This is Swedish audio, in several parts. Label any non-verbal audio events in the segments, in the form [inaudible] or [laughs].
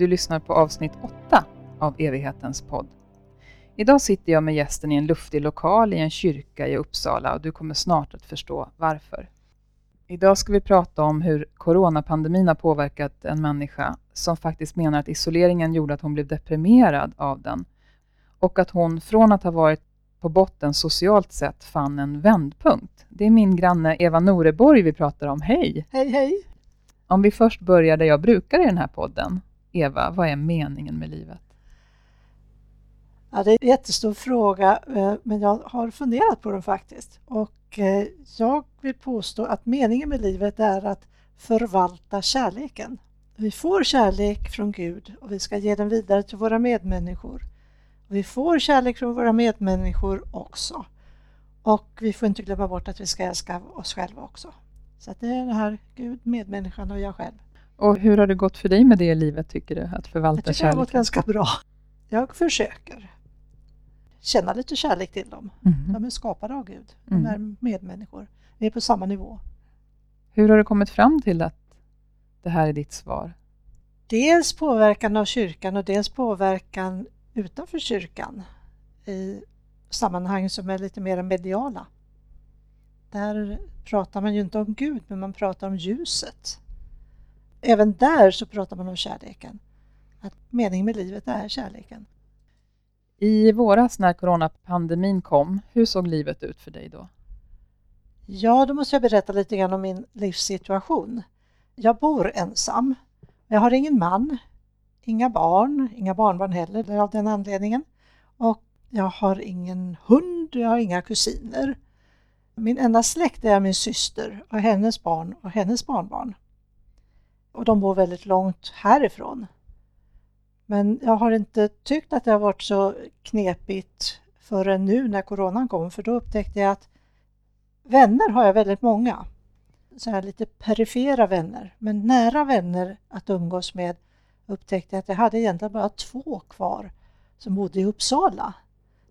Du lyssnar på avsnitt 8 av Evighetens podd. Idag sitter jag med gästen i en luftig lokal i en kyrka i Uppsala och du kommer snart att förstå varför. Idag ska vi prata om hur coronapandemin har påverkat en människa som faktiskt menar att isoleringen gjorde att hon blev deprimerad av den och att hon från att ha varit på botten socialt sett fann en vändpunkt. Det är min granne Eva Noreborg vi pratar om. Hej! Hej, hej! Om vi först börjar där jag brukar i den här podden. Eva, vad är meningen med livet? Ja, det är en jättestor fråga, eh, men jag har funderat på den faktiskt. Och eh, jag vill påstå att meningen med livet är att förvalta kärleken. Vi får kärlek från Gud och vi ska ge den vidare till våra medmänniskor. Vi får kärlek från våra medmänniskor också. Och vi får inte glömma bort att vi ska älska oss själva också. Så det är det här Gud, medmänniskan och jag själv. Och hur har det gått för dig med det i livet, tycker du? Att förvalta jag tycker kärleken? det har gått ganska bra. Jag försöker känna lite kärlek till dem. Mhm. De är skapade av Gud. Mm. De är medmänniskor. Vi är på samma nivå. Hur har du kommit fram till att det här är ditt svar? Dels påverkan av kyrkan och dels påverkan utanför kyrkan i sammanhang som är lite mer mediala. Där pratar man ju inte om Gud, men man pratar om ljuset. Även där så pratar man om kärleken. Att meningen med livet är kärleken. I våras när coronapandemin kom, hur såg livet ut för dig då? Ja, då måste jag berätta lite grann om min livssituation. Jag bor ensam. Jag har ingen man, inga barn, inga barnbarn heller av den anledningen. Och jag har ingen hund, jag har inga kusiner. Min enda släkt är min syster och hennes barn och hennes barnbarn. Och de bor väldigt långt härifrån. Men jag har inte tyckt att det har varit så knepigt förrän nu när coronan kom, för då upptäckte jag att vänner har jag väldigt många. Så här lite perifera vänner, men nära vänner att umgås med upptäckte jag att jag hade egentligen bara två kvar som bodde i Uppsala.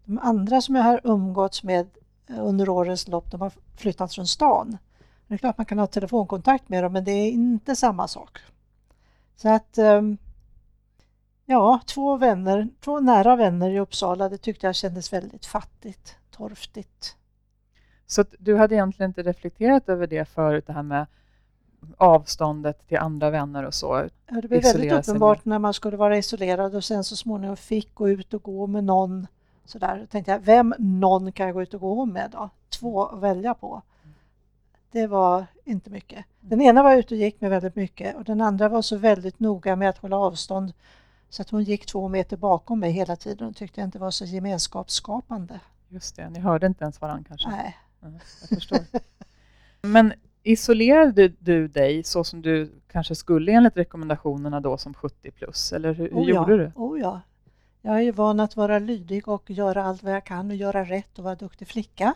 De andra som jag har umgåtts med under årens lopp, de har flyttat från stan. Det är klart man kan ha telefonkontakt med dem, men det är inte samma sak. Så att ehm, ja, två vänner, två nära vänner i Uppsala, det tyckte jag kändes väldigt fattigt, torftigt. Så du hade egentligen inte reflekterat över det förut, det här med avståndet till andra vänner och så? Ja, det blev väldigt uppenbart när man skulle vara isolerad och sen så småningom fick gå ut och gå med någon. Sådär. Då tänkte jag, vem någon kan jag gå ut och gå med då? Två att välja på. Det var inte mycket. Den ena var ute och gick med väldigt mycket och den andra var så väldigt noga med att hålla avstånd så att hon gick två meter bakom mig hela tiden och tyckte jag inte var så gemenskapsskapande. Just det, ni hörde inte ens varandra kanske? Nej. Ja, jag förstår. Men isolerade du dig så som du kanske skulle enligt rekommendationerna då som 70 plus, eller hur, hur Oh ja, gjorde du? Oh ja. Jag är ju van att vara lydig och göra allt vad jag kan och göra rätt och vara duktig flicka.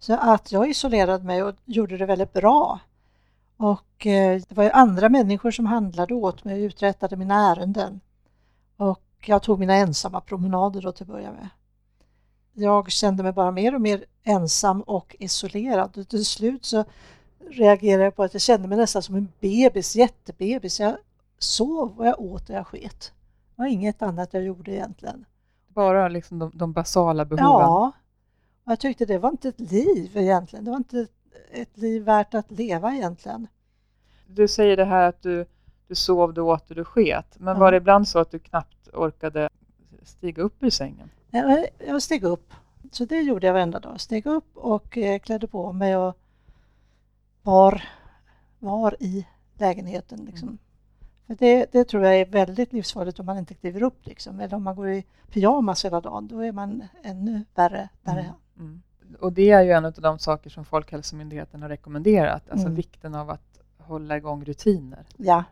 Så att jag isolerade mig och gjorde det väldigt bra. Och eh, det var ju andra människor som handlade åt mig och uträttade mina ärenden. Och jag tog mina ensamma promenader då till att börja med. Jag kände mig bara mer och mer ensam och isolerad och till slut så reagerade jag på att jag kände mig nästan som en bebis, jättebebis. Jag sov och jag åt och jag sket. Det var inget annat jag gjorde egentligen. Bara liksom de, de basala behoven? Ja, och jag tyckte det var inte ett liv egentligen. Det var inte ett liv värt att leva egentligen. Du säger det här att du, du sov, du åt och du sket. Men Ja. var det ibland så att du knappt orkade stiga upp ur sängen? Jag jag steg upp, så det gjorde jag varenda dag. Steg upp och eh, klädde på mig och var, var i lägenheten. Liksom. För det, det tror jag är väldigt livsfarligt om man inte kliver upp. Liksom. Eller om man går i pyjamas hela dagen, då är man ännu värre där. Mm. Mm. Och det är ju en av de saker som Folkhälsomyndigheten har rekommenderat, alltså Mm. vikten av att hålla igång rutiner. Ja,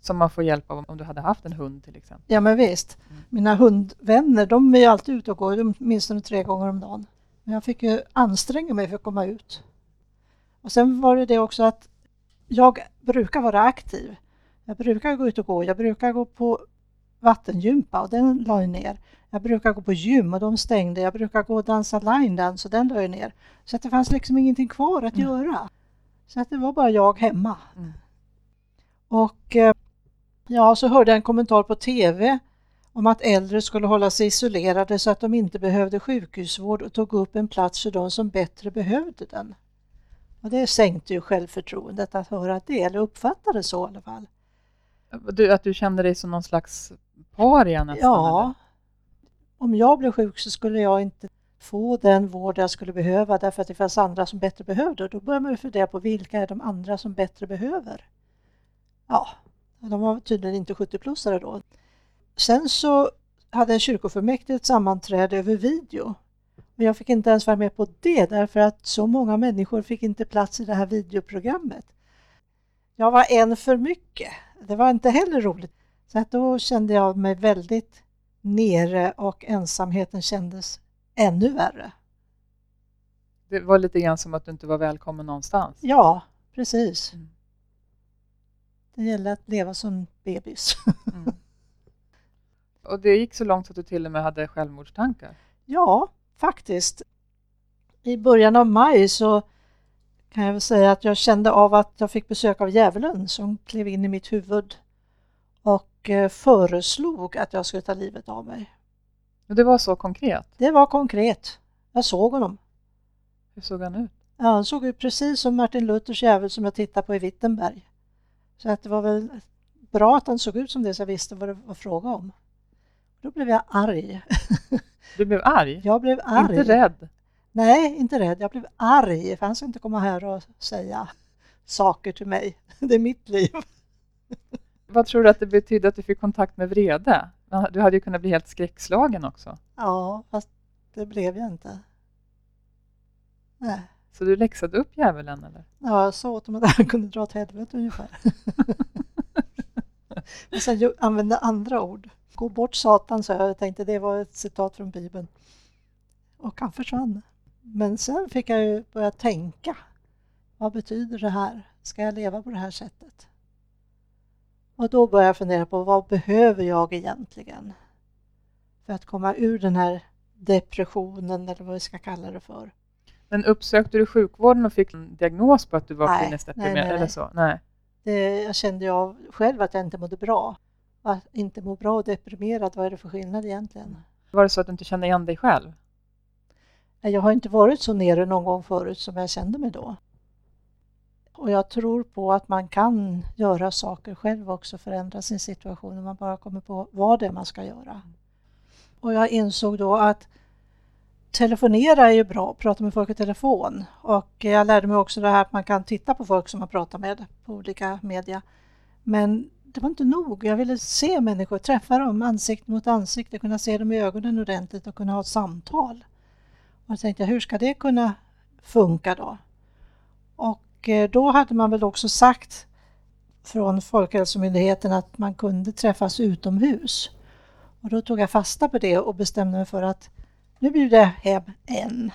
Som man får hjälp av om du hade haft en hund till exempel. ja, men visst. Mm. Mina hundvänner, de är ju alltid ute och går, åtminstone tre gånger om dagen. Men jag fick ju anstränga mig för att komma ut. Och sen var det det också att jag brukar vara aktiv. Jag brukar gå ut och gå. Jag brukar gå på vattengympa och den la jag ner. Jag brukar gå på gym och de stängde. Jag brukar gå och dansa line dance och den jag ner. Så att det fanns liksom ingenting kvar att Mm. göra. Så att det var bara jag hemma. Mm. Och eh, Ja, så hörde jag en kommentar på TV om att äldre skulle hålla sig isolerade så att de inte behövde sjukhusvård och tog upp en plats för de som bättre behövde den. Och det sänkte ju självförtroendet att höra det, eller uppfatta det så i alla fall. Du, att du kände dig som någon slags paria nästan? Ja. Om jag blev sjuk så skulle jag inte få den vård jag skulle behöva därför att det fanns andra som bättre behövde. Då börjar man ju fundera på vilka är de andra som bättre behöver? Ja, de var tydligen inte 70-plussare då. Sen så hade kyrkofullmäktige ett sammanträde över video. Men jag fick inte ens vara med på det därför att så många människor fick inte plats i det här videoprogrammet. Jag var en för mycket. Det var inte heller roligt. Så att då kände jag mig väldigt nere och ensamheten kändes ännu värre. Det var lite grann som att du inte var välkommen någonstans. Ja, precis. Mm. Det gäller att leva som bebis. Mm. Och det gick så långt att du till och med hade självmordstankar? Ja, faktiskt. I början av maj så kan jag väl säga att jag kände av att jag fick besök av djävulen som klev in i mitt huvud och eh, föreslog att jag skulle ta livet av mig. Och det var så konkret? Det var konkret. Jag såg honom. Hur såg han ut? Ja, han såg ut precis som Martin Luthers djävul som jag tittade på i Wittenberg. Så att det var väl bra att han såg ut som det så jag visste vad det var fråga om. Då blev jag arg. [laughs] Du blev arg? Jag blev arg. Inte rädd? Nej, inte rädd. Jag blev arg för han ska inte komma här och säga saker till mig. [laughs] Det är mitt liv. [laughs] Vad tror du att det betydde att du fick kontakt med vrede? Du hade ju kunnat bli helt skräckslagen också. Ja, fast det blev jag inte. Nej. Så du läxade upp djävulen eller? Ja, jag sa åt honom att han kunde dra åt helvete ungefär. [laughs] Men sen ju- använde andra ord. Gå bort Satan, sa jag. Jag tänkte det var ett citat från Bibeln. Och han försvann. Men sen fick jag ju börja tänka. Vad betyder det här? Ska jag leva på det här sättet? Och då började jag fundera på vad behöver jag egentligen? För att komma ur den här depressionen eller vad vi ska kalla det för. Men uppsökte du sjukvården och fick en diagnos på att du var kliniskt nej, nej, Eller så? Nej. Det, jag kände jag själv att jag inte mådde bra. Att inte må bra och deprimerad, vad är det för skillnad egentligen? Var det så att du inte kände igen dig själv? Jag har inte varit så nere någon gång förut som jag kände mig då. Och jag tror på att man kan göra saker själv också, förändra sin situation om man bara kommer på vad det är man ska göra. Och jag insåg då att telefonera är ju bra, prata med folk i telefon. Och jag lärde mig också det här att man kan titta på folk som man pratar med på olika media. Men det var inte nog. Jag ville se människor, träffa dem ansikte mot ansikte, kunna se dem i ögonen ordentligt och kunna ha ett samtal. Och jag tänkte, hur ska det kunna funka då? Och och eh, då hade man väl också sagt från Folkhälsomyndigheten att man kunde träffas utomhus. Och då tog jag fasta på det och bestämde mig för att nu bjuder jag hem en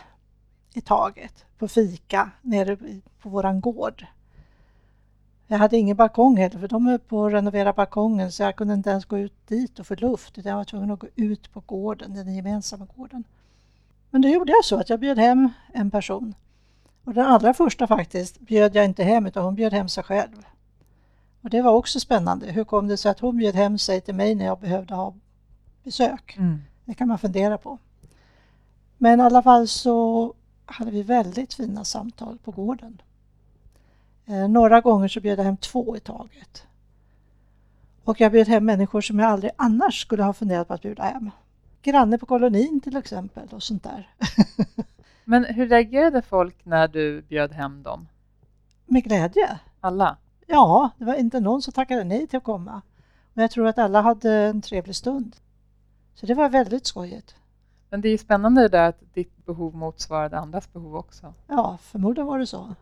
i taget på fika nere på våran gård. Jag hade ingen balkong heller för de höll på att renovera balkongen så jag kunde inte ens gå ut dit och få luft utan jag var tvungen att gå ut på gården, den gemensamma gården. Men då gjorde jag så att jag bjöd hem en person. Och den allra första faktiskt bjöd jag inte hem utan hon bjöd hem sig själv. Och det var också spännande. Hur kom det sig att hon bjöd hem sig till mig när jag behövde ha besök? Mm. Det kan man fundera på. Men i alla fall så hade vi väldigt fina samtal på gården. Eh, några gånger så bjöd jag hem två i taget. Och jag bjöd hem människor som jag aldrig annars skulle ha funderat på att bjuda hem. Granne på kolonin till exempel och sånt där. [laughs] Men hur reagerade folk när du bjöd hem dem? Med glädje. Alla? Ja, det var inte någon som tackade nej till att komma. Och jag tror att alla hade en trevlig stund. Så det var väldigt skojigt. Men det är ju spännande det där att ditt behov motsvarade andras behov också. Ja, förmodligen var det så.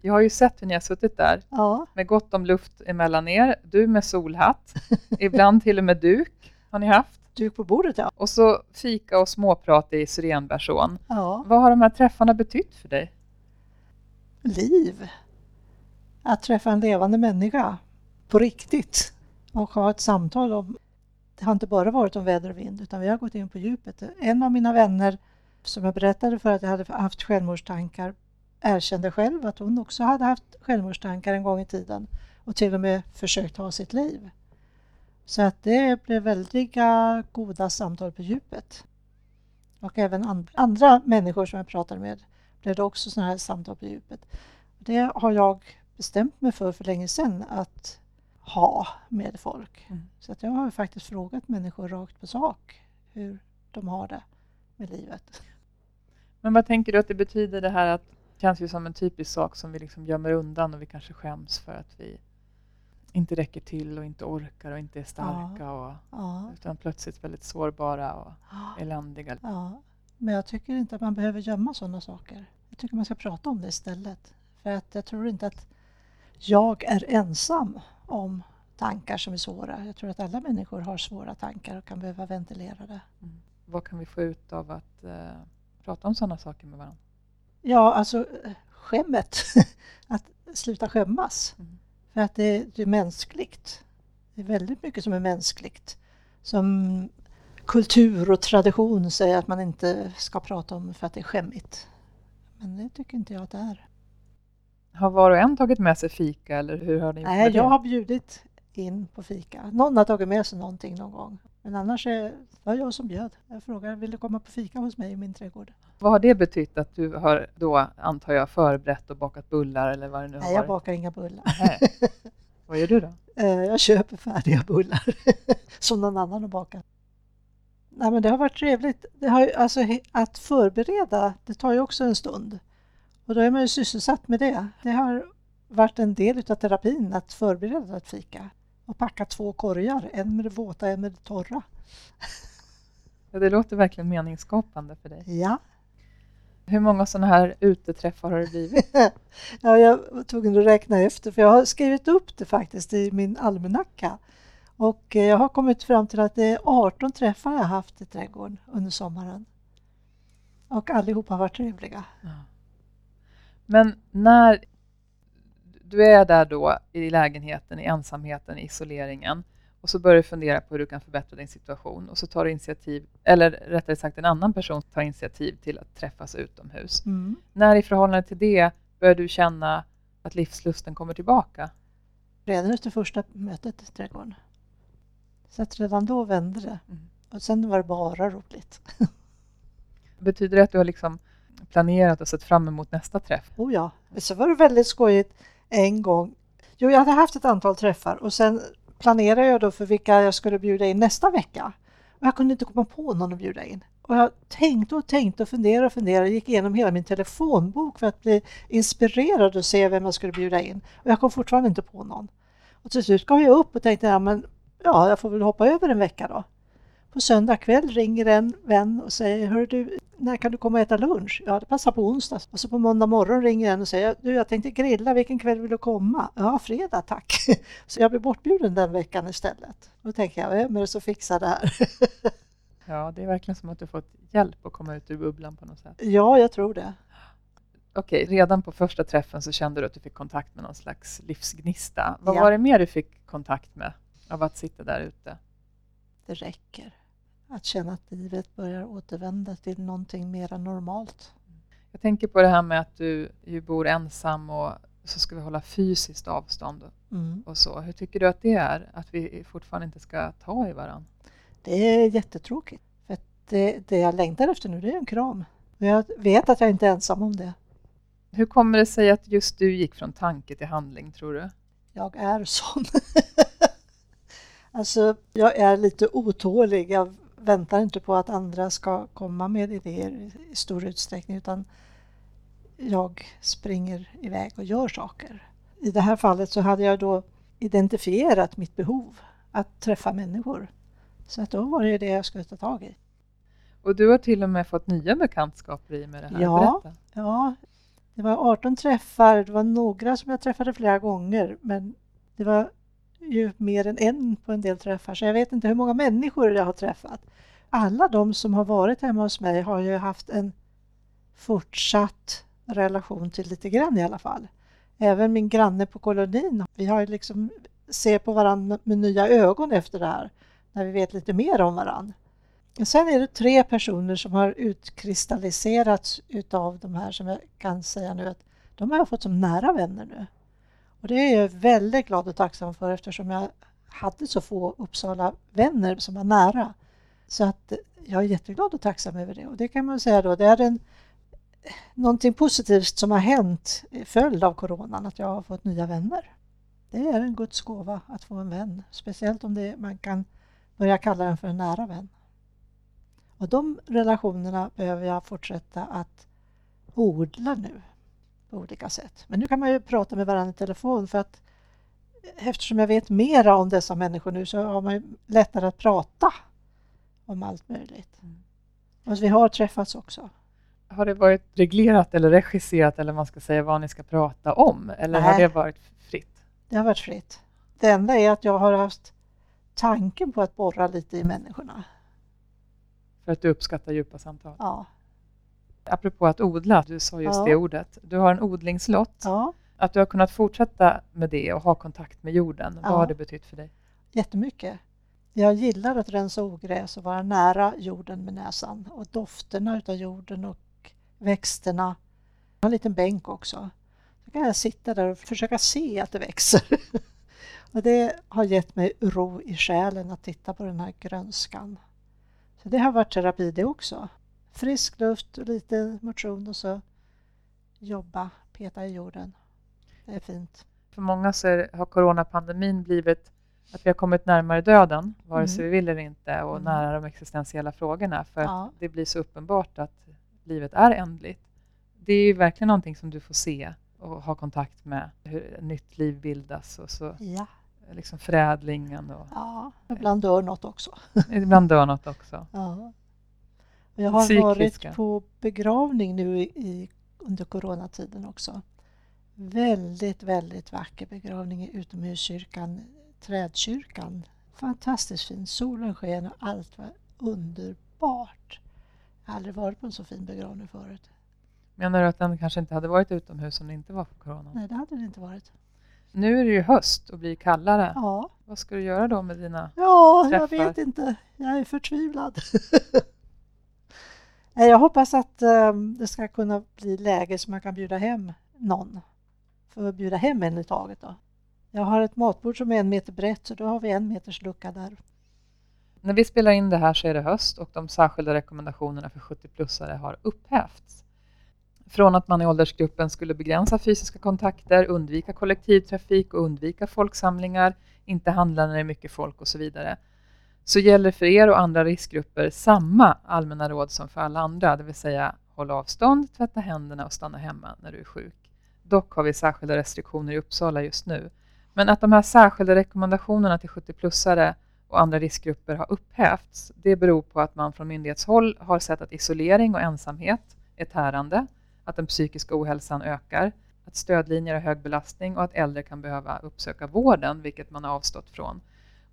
Jag har ju sett hur ni har suttit där Ja, med gott om luft emellan er. Du med solhatt, [laughs] ibland till och med duk har ni haft. Duk på bordet ja. Och så fika och småprat i syrenbärson. Ja, Vad har de här träffarna betytt för dig? liv. Att träffa en levande människa på riktigt och ha ett samtal om det har inte bara varit om väder och vind utan vi har gått in på djupet. En av mina vänner som jag berättade för att jag hade haft självmordstankar erkände själv att hon också hade haft självmordstankar en gång i tiden och till och med försökt ta sitt liv. Så att det blev väldiga goda samtal på djupet. Och även and andra människor som jag pratade med blev det också sådana här samtal på djupet. Det har jag bestämt mig för för länge sedan att ha med folk. Mm. Så att jag har faktiskt frågat människor rakt på sak hur de har det med livet. Men vad tänker du att det betyder det här att det känns ju som en typisk sak som vi liksom gömmer undan och vi kanske skäms för att vi inte räcker till och inte orkar och inte är starka. Och, ja. Utan plötsligt väldigt sårbara och ja. eländiga. Ja, men jag tycker inte att man behöver gömma sådana saker. Jag tycker man ska prata om det istället. För att jag tror inte att jag är ensam om tankar som är svåra. Jag tror att alla människor har svåra tankar och kan behöva ventilera det. Mm. Vad kan vi få ut av att eh, prata om sådana saker med varandra? Ja, alltså skämmet. [laughs] att sluta skämmas. Mm. För att det, det, är mänskligt. Det är väldigt mycket som är mänskligt. Som kultur och tradition säger att man inte ska prata om för att det är skämmigt. Men det tycker inte jag att det är. Har var och en tagit med sig fika eller hur har ni gjort Nej, jag har bjudit in på fika. Någon har tagit med sig någonting någon gång. Men annars är det jag som bjöd. Jag frågade, vill du komma på fika hos mig i min trädgård? Vad har det betytt att du har då, antar jag, förberett och bakat bullar eller vad det nu har Nej, jag bakar inga bullar. [laughs] vad gör du då? Eh, jag köper färdiga bullar [laughs] som någon annan har bakat. Nej, men det har varit trevligt. Det har, alltså, att förbereda, det tar ju också en stund. Och då är man ju sysselsatt med det. Det har varit en del av terapin att förbereda ett fika och packa två korgar, en med det våta en med det torra. Ja, det låter verkligen meningsskapande för dig. Ja. Hur många sådana här uteträffar har det blivit? [laughs] ja, jag var tvungen att räkna efter för jag har skrivit upp det faktiskt i min almanacka. Och jag har kommit fram till att det är 18 träffar jag haft i trädgården under sommaren. Och allihopa har varit trevliga. Ja. Men när du är där då i lägenheten, i ensamheten, i isoleringen och så börjar du fundera på hur du kan förbättra din situation och så tar du initiativ, eller rättare sagt en annan person tar initiativ till att träffas utomhus. Mm. När i förhållande till det börjar du känna att livslusten kommer tillbaka? Redan efter första mötet i trädgården. Så att redan då vände det. Mm. Och sen var det bara roligt. [laughs] Betyder det att du har liksom planerat och sett fram emot nästa träff? Oh ja, så var det väldigt skojigt en gång. Jo, jag hade haft ett antal träffar och sen planerade jag då för vilka jag skulle bjuda in nästa vecka. Och jag kunde inte komma på någon att bjuda in. Och jag tänkte och tänkte och funderade och funderade, gick igenom hela min telefonbok för att bli inspirerad och se vem jag skulle bjuda in. Och jag kom fortfarande inte på någon. Och till slut gav jag upp och tänkte, ja men ja, jag får väl hoppa över en vecka då. På söndag kväll ringer en vän och säger, hör du, när kan du komma och äta lunch? Ja, det passar på onsdag. Och så på måndag morgon ringer en och säger, du jag tänkte grilla, vilken kväll vill du komma? Ja, fredag tack. [laughs] Så jag blir bortbjuden den veckan istället. Då tänker jag, vem är det som fixar det här? [laughs] Ja, det är verkligen som att du fått hjälp att komma ut ur bubblan på något sätt. Ja, jag tror det. Okej, redan på första träffen så kände du att du fick kontakt med någon slags livsgnista. Vad ja. var det mer du fick kontakt med av att sitta där ute? Det räcker. Att känna att livet börjar återvända till någonting mer normalt. Jag tänker på det här med att du ju bor ensam och så ska vi hålla fysiskt avstånd mm. och så. Hur tycker du att det är, att vi fortfarande inte ska ta i varandra? Det är jättetråkigt. För det, det jag längtar efter nu det är en kram. Och jag vet att jag inte är ensam om det. Hur kommer det sig att just du gick från tanke till handling, tror du? Jag är sån. [laughs] alltså, jag är lite otålig. Jag väntar inte på att andra ska komma med idéer i stor utsträckning utan jag springer iväg och gör saker. I det här fallet så hade jag då identifierat mitt behov att träffa människor. Så att då var det det jag skulle ta tag i. Och du har till och med fått nya bekantskaper i med det här. Ja, ja, det var 18 träffar. Det var några som jag träffade flera gånger men det var ju mer än en på en del träffar så jag vet inte hur många människor jag har träffat. Alla de som har varit hemma hos mig har ju haft en fortsatt relation till lite grann i alla fall. Även min granne på kolonin. Vi har liksom ser på varandra med nya ögon efter det här när vi vet lite mer om varandra. Sen är det tre personer som har utkristalliserats utav de här som jag kan säga nu att de har jag fått som nära vänner nu. Och det är jag väldigt glad och tacksam för eftersom jag hade så få Uppsala-vänner som var nära. Så att jag är jätteglad och tacksam över det. Och det kan man säga då, det är en, någonting positivt som har hänt i följd av coronan, att jag har fått nya vänner. Det är en Guds gåva att få en vän, speciellt om det, man kan börja kalla den för en nära vän. Och de relationerna behöver jag fortsätta att odla nu på olika sätt. Men nu kan man ju prata med varandra i telefon för att eftersom jag vet mera om dessa människor nu så har man lättare att prata om allt möjligt. Mm. Och vi har träffats också. Har det varit reglerat eller regisserat eller man ska säga vad ni ska prata om? Eller Nej. har det varit fritt? Det har varit fritt. Det enda är att jag har haft tanken på att borra lite i människorna. För att du uppskattar djupa samtal? Ja. Apropå att odla, du sa just ja. det ordet. Du har en odlingslott. Ja. Att du har kunnat fortsätta med det och ha kontakt med jorden, vad har det betytt för dig? Jättemycket. Jag gillar att rensa ogräs och vara nära jorden med näsan och dofterna utav jorden och växterna. Jag har en liten bänk också. Så kan jag sitta där och försöka se att det växer. [laughs] och det har gett mig ro i själen att titta på den här grönskan. Så det har varit terapi det också. Frisk luft lite motion och så jobba, peta i jorden. Det är fint. För många så är, har coronapandemin blivit att vi har kommit närmare döden, vare sig mm. vi vill eller inte, och mm. nära de existentiella frågorna, för ja. att det blir så uppenbart att livet är ändligt. Det är ju verkligen någonting som du får se och ha kontakt med, hur nytt liv bildas och så ja. liksom förädlingen. Och, ja, ibland dör något också. [laughs] ibland dör något också. Ja. Jag har Psykiska. varit på begravning nu i, under coronatiden också. Väldigt, väldigt vacker begravning i utomhuskyrkan trädkyrkan. Fantastiskt fin. Solen sken och allt var underbart. Jag har aldrig varit på en så fin begravning förut. Menar du att den kanske inte hade varit utomhus om det inte var för corona? Nej, det hade det inte varit. Nu är det ju höst och blir kallare. Ja. Vad ska du göra då med dina Ja, träffar? jag vet inte. Jag är förtvivlad. [laughs] Eh, jag hoppas att ehm, det ska kunna bli läge så man kan bjuda hem någon. För att bjuda hem en i taget då. Jag har ett matbord som är en meter brett så då har vi en meters lucka där. När vi spelar in det här så är det höst och de särskilda rekommendationerna för 70-plussare har upphävts. Från att man i åldersgruppen skulle begränsa fysiska kontakter, undvika kollektivtrafik och undvika folksamlingar, inte handla när det är mycket folk och så vidare, så gäller för er och andra riskgrupper samma allmänna råd som för alla andra, det vill säga håll avstånd, tvätta händerna och stanna hemma när du är sjuk. Dock har vi särskilda restriktioner i Uppsala just nu men att de här särskilda rekommendationerna till 70-plussare och andra riskgrupper har upphävts, det beror på att man från myndighetshåll har sett att isolering och ensamhet är tärande, att den psykiska ohälsan ökar, att stödlinjer har hög belastning och att äldre kan behöva uppsöka vården, vilket man har avstått från.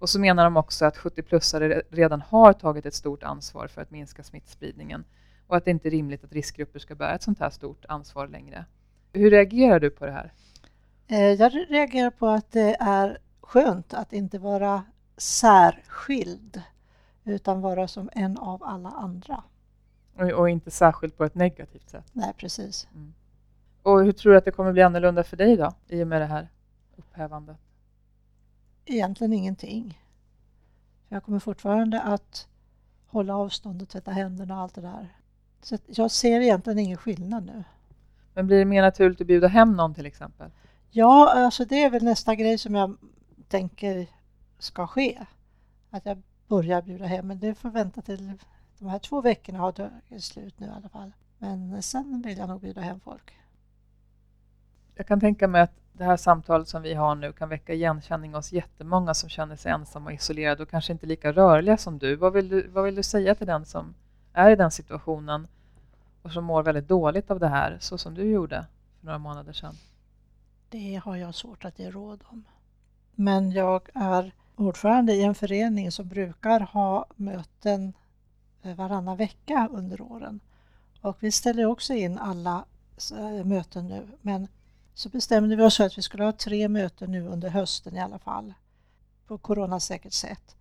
Och så menar de också att 70-plussare redan har tagit ett stort ansvar för att minska smittspridningen och att det inte är rimligt att riskgrupper ska bära ett sånt här stort ansvar längre. Hur reagerar du på det här? Eh, jag reagerar på att det är skönt att inte vara särskild utan vara som en av alla andra. Och, inte särskild på ett negativt sätt? Nej, precis. Mm. Och hur tror du att det kommer bli annorlunda för dig då, i och med det här upphävandet? Egentligen ingenting. Jag kommer fortfarande att hålla avstånd och tvätta händerna och allt det där. Så jag ser egentligen ingen skillnad nu. Men blir det mer naturligt att bjuda hem någon till exempel? Ja, alltså det är väl nästa grej som jag tänker ska ske. Att jag börjar bjuda hem, men det får vänta till de här två veckorna har tagit slut nu i alla fall. Men sen vill jag nog bjuda hem folk. Jag kan tänka mig att det här samtalet som vi har nu kan väcka igenkänning hos jättemånga som känner sig ensamma och isolerade och kanske inte lika rörliga som du. Vad vill du, vad vill du säga till den som är i den situationen och som mår väldigt dåligt av det här, så som du gjorde för några månader sedan? det har jag svårt att ge råd om. Men jag är ordförande i en förening som brukar ha möten eh, varannan vecka under åren. Och vi ställer också in alla eh, möten nu. Men så bestämde vi oss för att vi skulle ha tre möten nu under hösten i alla fall. På coronasäkert sätt.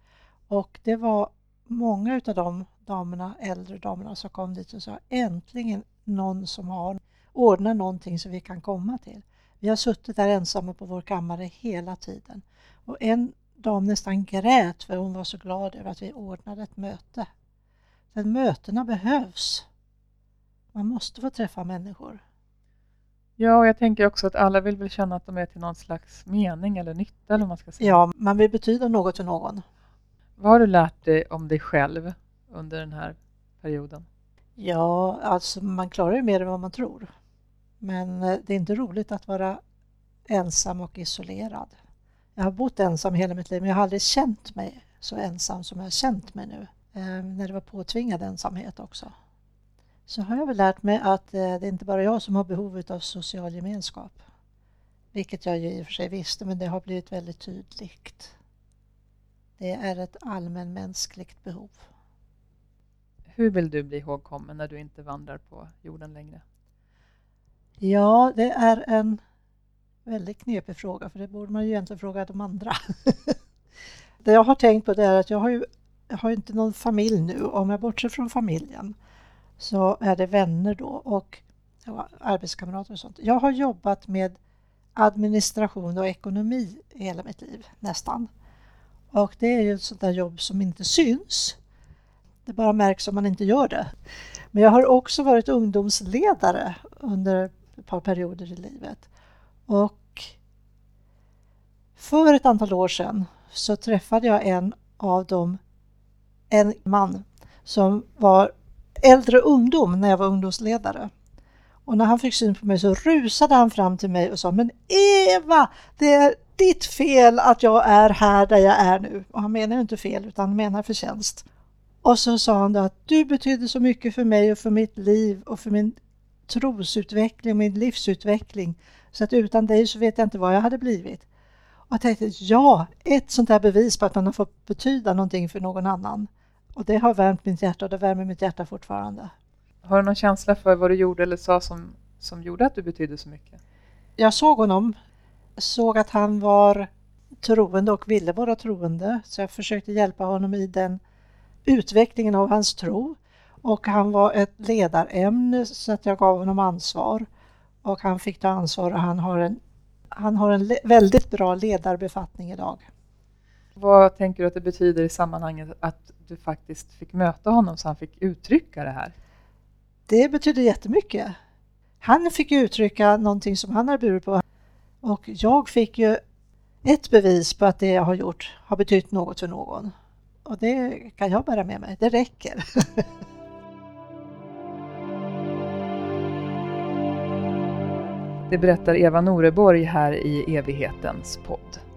Och det var många av de damerna, äldre damerna som kom dit och sa äntligen någon som har ordnat någonting som vi kan komma till. Vi har suttit där ensamma på vår kammare hela tiden. Och en dam nästan grät för hon var så glad över att vi ordnade ett möte. Men mötena behövs. Man måste få träffa människor. Ja, och jag tänker också att alla vill väl känna att de är till någon slags mening eller nytta eller vad man ska säga. Ja, man vill betyda något för någon. Vad har du lärt dig om dig själv under den här perioden? Ja, alltså man klarar ju mer än vad man tror. Men eh, det är inte roligt att vara ensam och isolerad. Jag har bott ensam hela mitt liv men jag har aldrig känt mig så ensam som jag har känt mig nu. Eh, när det var påtvingad ensamhet också. Så har jag väl lärt mig att eh, det är inte bara jag som har behov av social gemenskap. Vilket jag ju i och för sig visste men det har blivit väldigt tydligt. Det är ett allmänmänskligt behov. Hur vill du bli ihågkommen när du inte vandrar på jorden längre? Ja, det är en väldigt knepig fråga för det borde man ju egentligen fråga de andra. [laughs] det jag har tänkt på det är att jag har ju jag har inte någon familj nu. Om jag bortser från familjen så är det vänner då och ja, arbetskamrater och sånt. Jag har jobbat med administration och ekonomi hela mitt liv, nästan. Och det är ju ett sånt där jobb som inte syns. Det bara märks om man inte gör det. Men jag har också varit ungdomsledare under ett par perioder i livet. Och för ett antal år sedan så träffade jag en av dem, en man som var äldre ungdom när jag var ungdomsledare. Och när han fick syn på mig så rusade han fram till mig och sa Men Eva, det är ditt fel att jag är här där jag är nu. Och han menar inte fel utan han menar förtjänst. Och så sa han då att du betyder så mycket för mig och för mitt liv och för min trosutveckling och min livsutveckling. Så att utan dig så vet jag inte vad jag hade blivit. Och jag tänkte, ja, ett sånt här bevis på att man har fått betyda någonting för någon annan. Och det har värmt mitt hjärta och det värmer mitt hjärta fortfarande. Har du någon känsla för vad du gjorde eller sa som, som gjorde att du betydde så mycket? Jag såg honom, såg att han var troende och ville vara troende. Så jag försökte hjälpa honom i den utvecklingen av hans tro. Och han var ett ledarämne så att jag gav honom ansvar. Och han fick ta ansvar och han har en, han har en väldigt bra ledarbefattning idag. Vad tänker du att det betyder i sammanhanget att du faktiskt fick möta honom så han fick uttrycka det här? Det betyder jättemycket. Han fick uttrycka någonting som han har burit på och jag fick ju ett bevis på att det jag har gjort har betytt något för någon. Och det kan jag bära med mig, det räcker. [laughs] Det berättar Eva Noreborg här i evighetens podd.